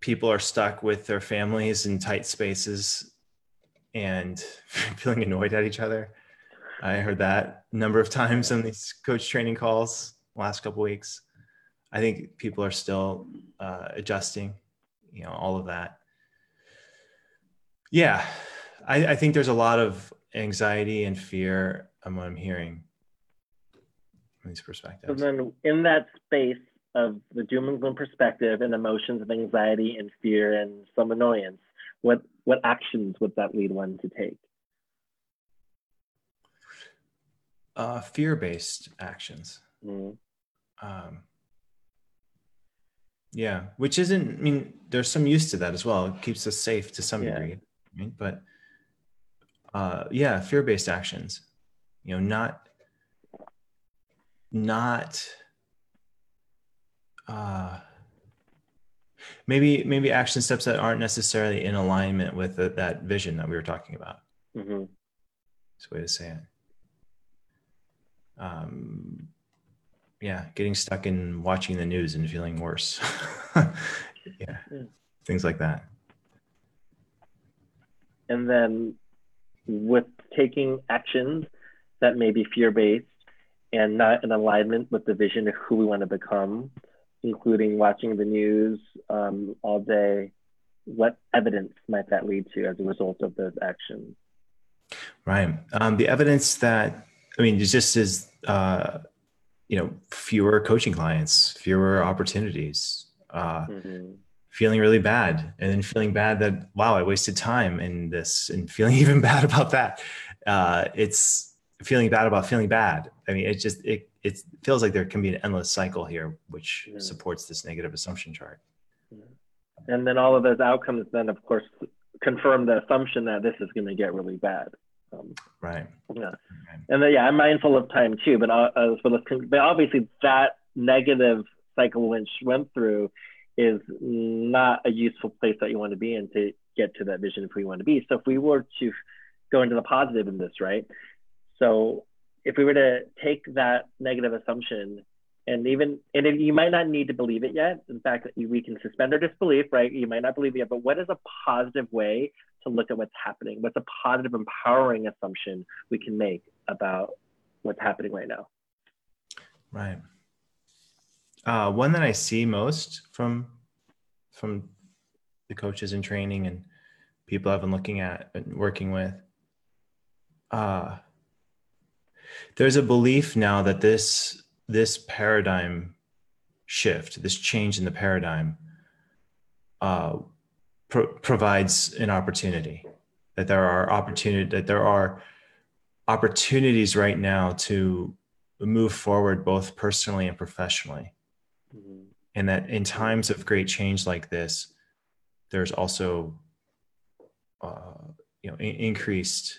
People are stuck with their families in tight spaces and feeling annoyed at each other. I heard that a number of times on these coach training calls last couple weeks. I think people are still uh, adjusting, you know, all of that. Yeah, I, I think there's a lot of anxiety and fear on what I'm hearing from these perspectives. So then, in that space of the doom and gloom perspective and emotions of anxiety and fear and some annoyance, what what actions would that lead one to take? Uh, fear-based actions. Mm. Um, yeah, which isn't. I mean, there's some use to that as well. It keeps us safe to some yeah. degree right? But uh, yeah, fear-based actions. You know, not not uh, maybe maybe action steps that aren't necessarily in alignment with the, that vision that we were talking about. Mm-hmm. That's a way to say it. Um, yeah, getting stuck in watching the news and feeling worse. yeah, mm. things like that and then with taking actions that may be fear-based and not in alignment with the vision of who we want to become, including watching the news um, all day, what evidence might that lead to as a result of those actions? Right. Um, the evidence that, I mean, just as, uh, you know, fewer coaching clients, fewer opportunities, uh, mm-hmm. feeling really bad and then feeling bad that wow i wasted time in this and feeling even bad about that. Uh, it's feeling bad about feeling bad. I mean it just it, it feels like there can be an endless cycle here which yeah. supports this negative assumption chart. And then all of those outcomes then of course confirm the assumption that this is going to get really bad um, right yeah and then yeah i'm mindful of time too but uh, let's, but obviously that negative cycle which went through is not a useful place that you want to be in to get to that vision of who you want to be. So if we were to go into the positive in this, right? So if we were to take that negative assumption and even and if you might not need to believe it yet in fact we can suspend our disbelief right? You might not believe it yet but what is a positive way to look at what's happening? What's a positive empowering assumption we can make about what's happening right now? Right. Uh, one that i see most from from the coaches in training and people i've been looking at and working with uh, there's a belief now that this this paradigm shift, this change in the paradigm, uh, pro- provides an opportunity. That there are opportunity that there are opportunities right now to move forward both personally and professionally, mm-hmm. and that in times of great change like this, there's also uh, you know in- increased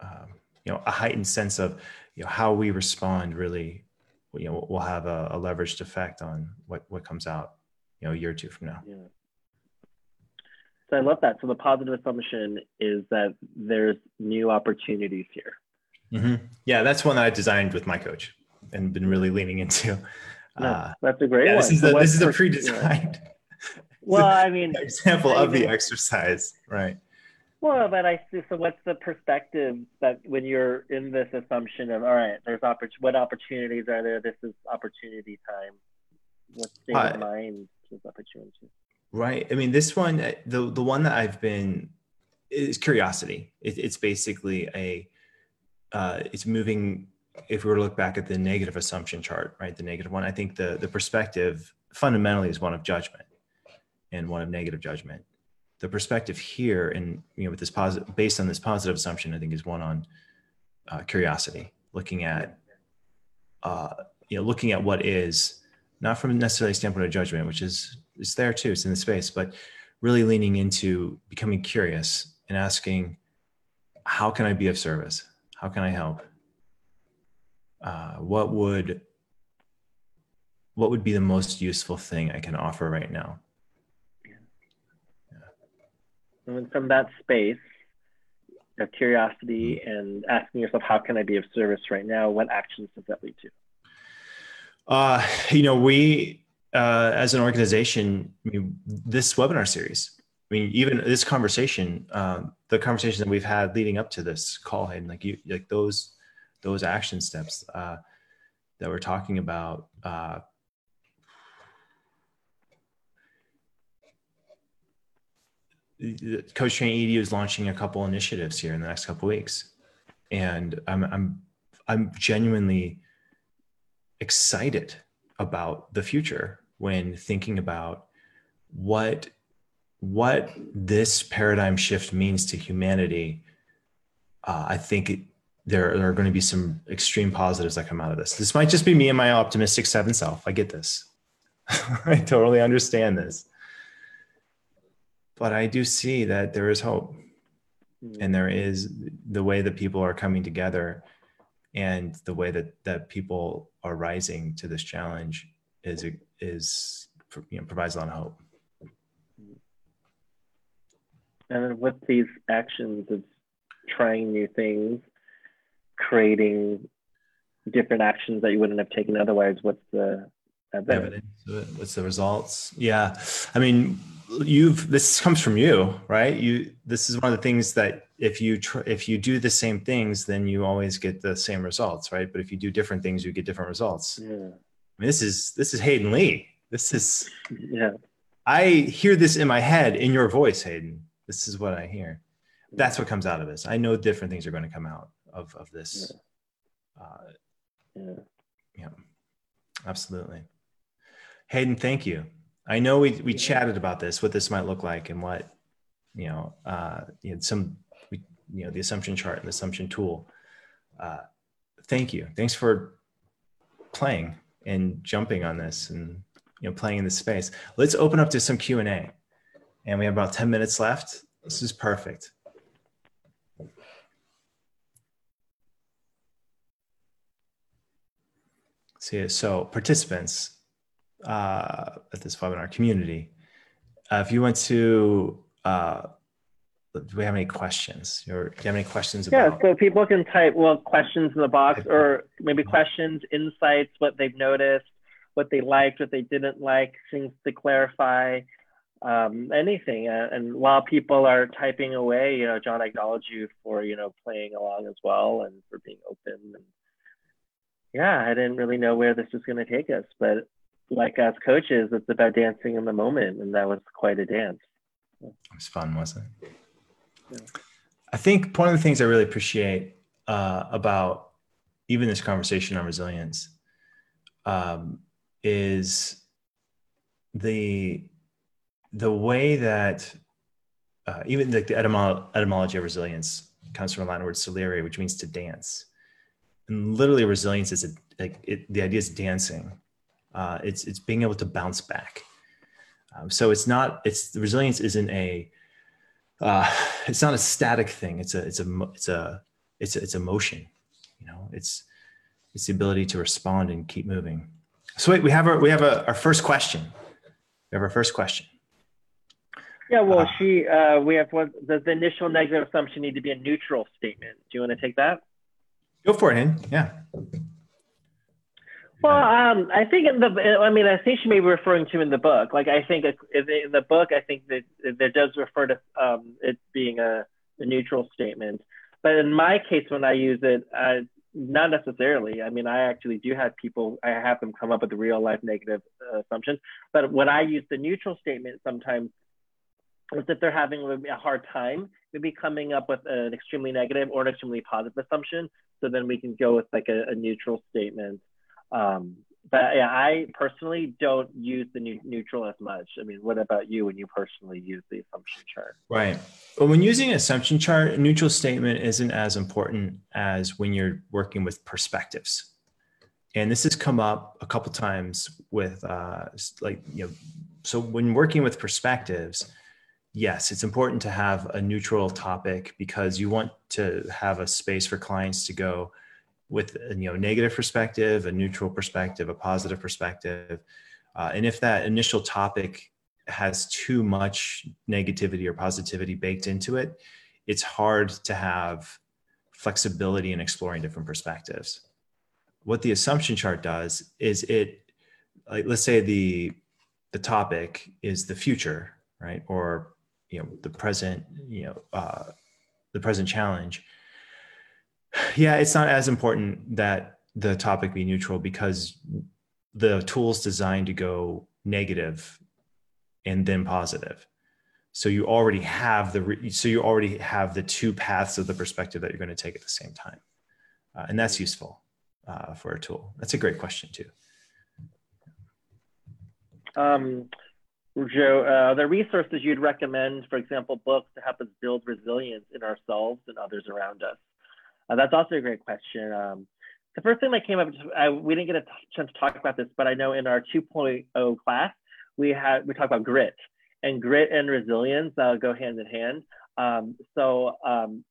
um, you know a heightened sense of you know how we respond really you know will have a, a, leveraged effect on what what comes out you know a year or two from now yeah. so i love that so the positive assumption is that there's new opportunities here mm-hmm. yeah that's one that i designed with my coach and been really leaning into no, uh, that's a great yeah, one. this is the, this is a pre-designed well i mean example I of the exercise right well, but I see. So, what's the perspective that when you're in this assumption of, all right, there's oppor- what opportunities are there? This is opportunity time. What's in uh, mind is opportunity? Right. I mean, this one, uh, the the one that I've been is curiosity. It, it's basically a, uh, it's moving. If we were to look back at the negative assumption chart, right, the negative one, I think the the perspective fundamentally is one of judgment and one of negative judgment the perspective here and you know with this positive based on this positive assumption i think is one on uh, curiosity looking at uh, you know looking at what is not from necessarily a standpoint of judgment which is is there too it's in the space but really leaning into becoming curious and asking how can i be of service? How can i help? Uh, what would what would be the most useful thing i can offer right now and from that space of curiosity mm-hmm. and asking yourself, how can I be of service right now? What actions does that lead to? Uh, you know, we uh, as an organization, I mean, this webinar series, I mean, even this conversation, uh, the conversation that we've had leading up to this call, and like you, like those, those action steps uh, that we're talking about, Coach Training EDU is launching a couple initiatives here in the next couple weeks, and I'm I'm I'm genuinely excited about the future when thinking about what what this paradigm shift means to humanity. Uh, I think it, there, there are going to be some extreme positives that come out of this. This might just be me and my optimistic seven self. I get this. I totally understand this but I do see that there is hope. Mm. and there is the way that people are coming together and the way that that people are rising to this challenge is is you know provides a lot of hope. And with these actions of trying new things creating different actions that you wouldn't have taken otherwise what's the evidence what's the results? Yeah. I mean you've this comes from you right? You this is one of the things that if you tr- if you do the same things then you always get the same results right? But if you do different things you get different results. Yeah. I mean, this is this is hayden lee. This is yeah. I hear this in my head in your voice hayden. This is what i hear. That's what comes out of this. I know different things are going to come out of of this. Yeah. Uh, yeah. yeah. Absolutely. Hayden thank you I know we we chatted about this, what this might look like, and what you know, uh, you know, some you know, the assumption chart and the assumption tool. Uh, thank you. Thanks for playing and jumping on this and you know playing in this space. Let's open up to some Q and A, and we have about ten minutes left. This is perfect. See, so participants, uh, at this webinar community. Uh, if you want to uh, do we have any questions? Or do you have any questions yeah about so people can type well questions in the box or maybe questions insights what they've noticed what they liked what they didn't like things to clarify um, anything. Uh, and while people are typing away you know john I acknowledge you for you know playing along as well and for being open. And yeah i didn't really know where this was going to take us but like as coaches it's about dancing in the moment and that was quite a dance it was fun wasn't it I think one of the things I really appreciate uh, about even this conversation on resilience um, is the the way that uh, even the, the etymolo- etymology of resilience comes from a Latin word solere, which means to dance. And literally, resilience is a, like it, the idea is dancing. Uh, it's it's being able to bounce back. Um, so it's not it's the resilience isn't a uh, it's not a static thing. It's a it's a it's a it's a, it's a motion. You know, it's it's the ability to respond and keep moving. So wait, we have our we have a, our first question. We have our first question. Yeah, well, uh, she uh, we have what does the initial negative assumption need to be a neutral statement? Do you want to take that? Go for it, Hen. Yeah. Well, um, I think in the, I mean, I think she may be referring to in the book. Like, I think in the book, I think that that does refer to um, it being a, a, neutral statement. But in my case, when I use it, uh, not necessarily. I mean, I actually do have people, I have them come up with the real life negative uh, assumptions. But when I use the neutral statement, sometimes is that they're having a hard time maybe coming up with an extremely negative or an extremely positive assumption. So then we can go with like a, a neutral statement. Um, but yeah, I personally don't use the neutral as much. I mean, what about you when you personally use the assumption chart? Right. Well, when using an assumption chart, neutral statement isn't as important as when you're working with perspectives. And this has come up a couple times with uh, like, you know, so when working with perspectives, yes, it's important to have a neutral topic because you want to have a space for clients to go, with you know negative perspective, a neutral perspective, a positive perspective, uh, and if that initial topic has too much negativity or positivity baked into it, it's hard to have flexibility in exploring different perspectives. What the assumption chart does is it, like, let's say the the topic is the future, right, or you know the present, you know, uh, the present challenge yeah, it's not as important that the topic be neutral because the tool's designed to go negative and then positive. So you already have the so you already have the two paths of the perspective that you're going to take at the same time, uh, and that's useful uh, for a tool. That's a great question too. Um, Joe, uh, the resources you'd recommend, for example, books to help us build resilience in ourselves and others around us. Uh, that's also a great question. Um, the first thing that came up, I, we didn't get a chance to talk about this, but I know in our 2.0 class, we had we talked about grit and grit and resilience uh, go hand in hand. Um, so um,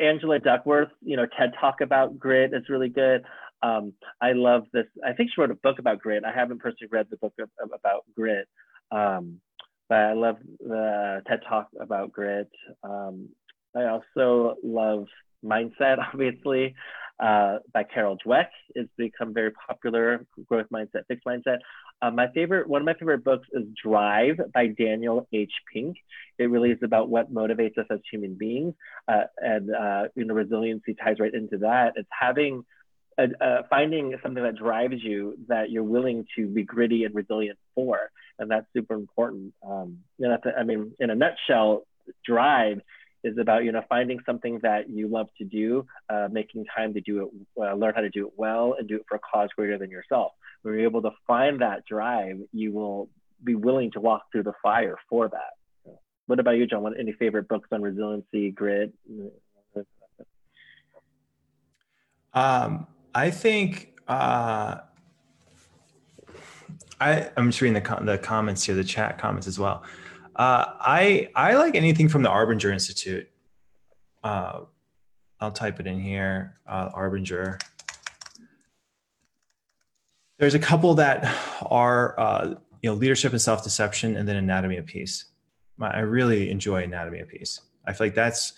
Angela Duckworth, you know, TED Talk about grit is really good. Um, I love this. I think she wrote a book about grit. I haven't personally read the book of, of, about grit, um, but I love the TED Talk about grit. Um, I also love mindset, obviously, uh, by Carol Dweck. It's become very popular, growth mindset, fixed mindset. Uh, my favorite, one of my favorite books is Drive by Daniel H. Pink. It really is about what motivates us as human beings. Uh, and, uh, you know, resiliency ties right into that. It's having, a, uh, finding something that drives you that you're willing to be gritty and resilient for. And that's super important. Um, and that's, I mean, in a nutshell, drive is about you know finding something that you love to do, uh, making time to do it, uh, learn how to do it well, and do it for a cause greater than yourself. When you're able to find that drive, you will be willing to walk through the fire for that. What about you, John? What, any favorite books on resiliency, grit? Um, I think uh, I, I'm just reading the, the comments here, the chat comments as well. Uh, I I like anything from the Arbinger Institute. Uh, I'll type it in here. Uh, Arbinger. There's a couple that are uh, you know leadership and self deception, and then anatomy of peace. I really enjoy anatomy of peace. I feel like that's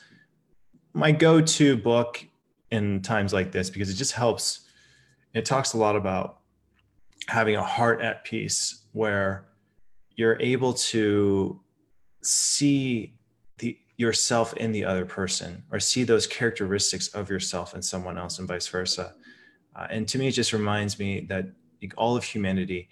my go-to book in times like this because it just helps. It talks a lot about having a heart at peace where you're able to see the yourself in the other person or see those characteristics of yourself in someone else and vice versa. Uh, and to me it just reminds me that like, all of humanity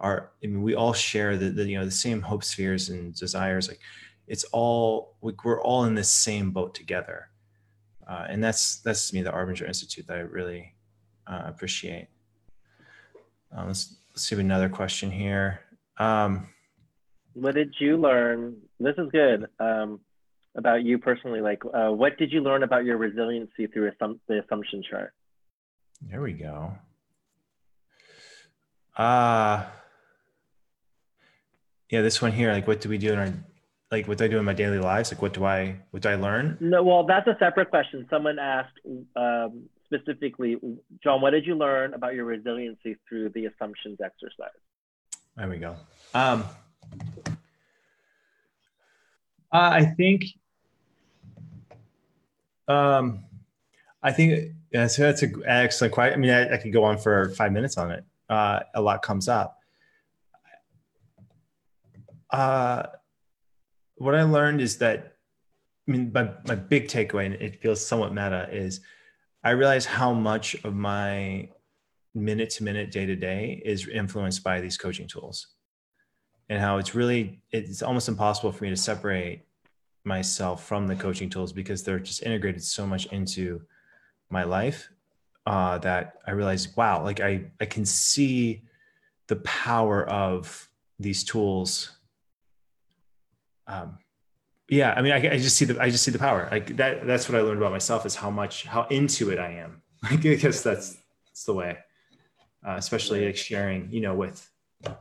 are I mean, we all share the, the you know the same hopes fears and desires. Like it's all like we're all in this same boat together. Uh, and that's that's to me the arbinger institute that i really uh, appreciate. Uh, let's, let's see another question here. Um, what did you learn this is good um, about you personally like uh, what did you learn about your resiliency through assum- the assumption chart there we go uh yeah this one here like what do we do in our like what do I do in my daily lives? Like what do I what do I learn? No, well, that's a separate question. Someone asked um, specifically, John, what did you learn about your resiliency through the assumptions exercise? There we go. Um, uh, I think, um, I think yeah, so that's an excellent question. I mean, I, I, could go on for five minutes on it. Uh, a lot comes up. Uh, what I learned is that, I mean, my, my big takeaway, and it feels somewhat meta, is I realize how much of my minute to minute, day to day is influenced by these coaching tools and how it's really, it's almost impossible for me to separate myself from the coaching tools because they're just integrated so much into my life uh, that I realized, wow, like I, I can see the power of these tools um, yeah, I mean, I, I, just see the I just see the power. Like that. That's what I learned about myself is how much how into it I am. I guess that's that's the way, uh, especially like sharing, you know, with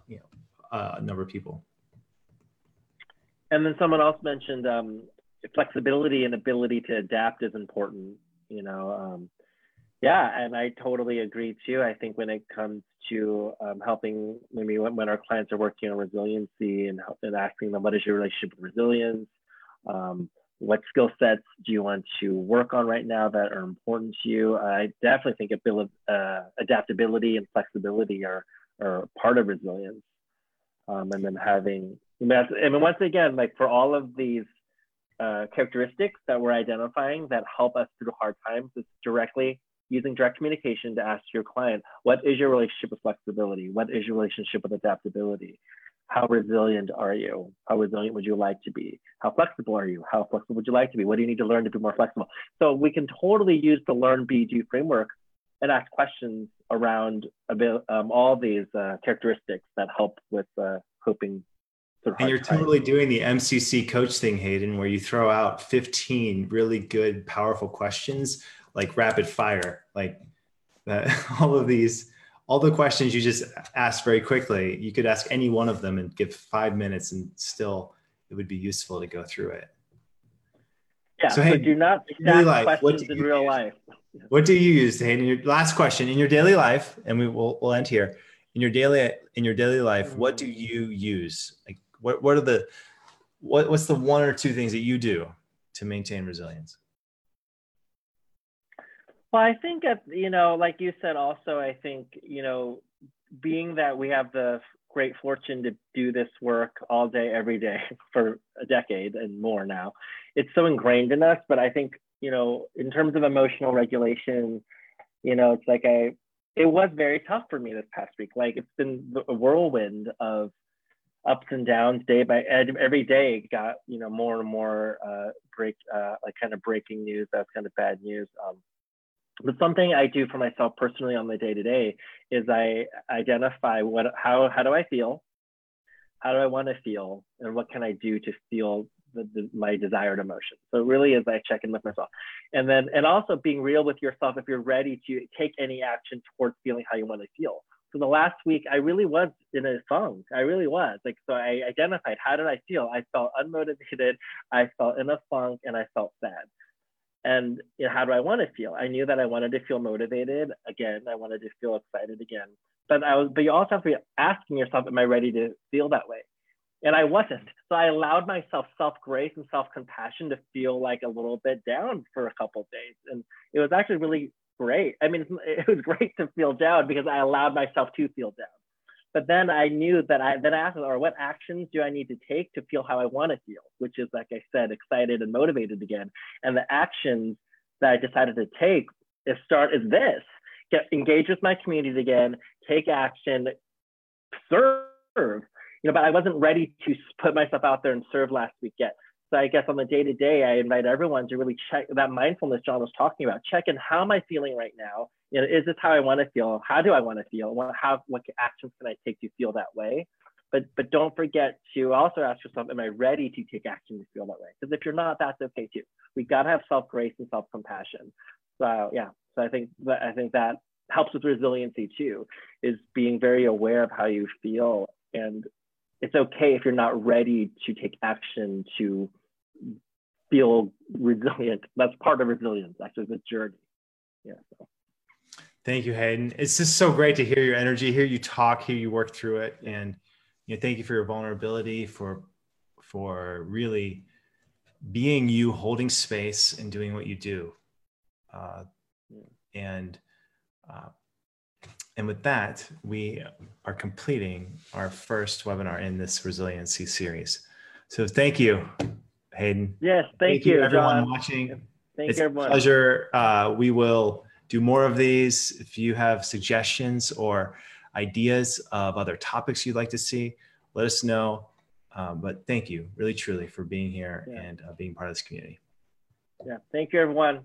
you know a number of people. And then someone else mentioned um, flexibility and ability to adapt is important. You know, um, yeah, and I totally agree too. I think when it comes to um, helping, maybe when, when, our clients are working on resiliency and, and asking them, what is your relationship with resilience? Um, what skill sets do you want to work on right now that are important to you? I definitely think uh, adaptability and flexibility are, are part of resilience. Um, and then having, I mean, once again, like for all of these uh, characteristics that we're identifying that help us through hard times, it's directly using direct communication to ask your client, what is your relationship with flexibility? What is your relationship with adaptability? How resilient are you? How resilient would you like to be? How flexible are you? How flexible would you like to be? What do you need to learn to be more flexible? So we can totally use the Learn, Do framework and ask questions around um, all these uh, characteristics that help with uh, coping and you're totally doing the MCC coach thing, Hayden, where you throw out 15 really good, powerful questions like rapid fire, like that, all of these, all the questions you just asked very quickly, you could ask any one of them and give five minutes and still it would be useful to go through it. Yeah, so, hey, so do not ask life, questions in real life. What do you use, Hayden? Your last question in your daily life, and we will we'll end here. In your daily in your daily life, mm-hmm. what do you use? Like what what are the what what's the one or two things that you do to maintain resilience? Well, I think, you know, like you said, also, I think, you know, being that we have the great fortune to do this work all day, every day for a decade and more now, it's so ingrained in us. But I think, you know, in terms of emotional regulation, you know, it's like I, it was very tough for me this past week. Like it's been a whirlwind of ups and downs day by every day got you know more and more uh break uh like kind of breaking news that's kind of bad news. Um but something I do for myself personally on the day to day is I identify what how how do I feel, how do I want to feel, and what can I do to feel the, the, my desired emotion. So really is I check in with myself, and then and also being real with yourself if you're ready to take any action towards feeling how you want to feel. So the last week I really was in a funk. I really was like so I identified how did I feel. I felt unmotivated. I felt in a funk, and I felt sad and you know, how do I want to feel? I knew that I wanted to feel motivated again. I wanted to feel excited again. But I was, but you also have to be asking yourself, am I ready to feel that way? And I wasn't. So I allowed myself self grace and self compassion to feel like a little bit down for a couple days, and it was actually really great. I mean, it was great to feel down because I allowed myself to feel down. But then I knew that I then I asked, or what actions do I need to take to feel how I want to feel, which is like I said, excited and motivated again. And the actions that I decided to take is start is this: get engage with my community again, take action, serve. You know, but I wasn't ready to put myself out there and serve last week yet. So I guess on the day to day, I invite everyone to really check that mindfulness John was talking about. Check in how am I feeling right now? You know, is this how I want to feel? How do I want to feel? What, how, what actions can I take to feel that way? But but don't forget to also ask yourself, am I ready to take action to feel that way? Because if you're not, that's okay too. We gotta have self grace and self compassion. So yeah, so I think that I think that helps with resiliency too, is being very aware of how you feel and it's okay if you're not ready to take action to feel resilient. That's part of resilience, actually, the journey. Yeah. So. Thank you, Hayden. It's just so great to hear your energy, hear you talk, hear you work through it, and you know, thank you for your vulnerability, for for really being you, holding space, and doing what you do. Uh, and uh, and with that, we are completing our first webinar in this resiliency series. So thank you, Hayden. Yes, thank, thank you, everyone John. watching. Thank it's you, everyone. a pleasure. Uh, we will do more of these. If you have suggestions or ideas of other topics you'd like to see, let us know. Um, but thank you, really, truly, for being here yeah. and uh, being part of this community. Yeah, thank you, everyone.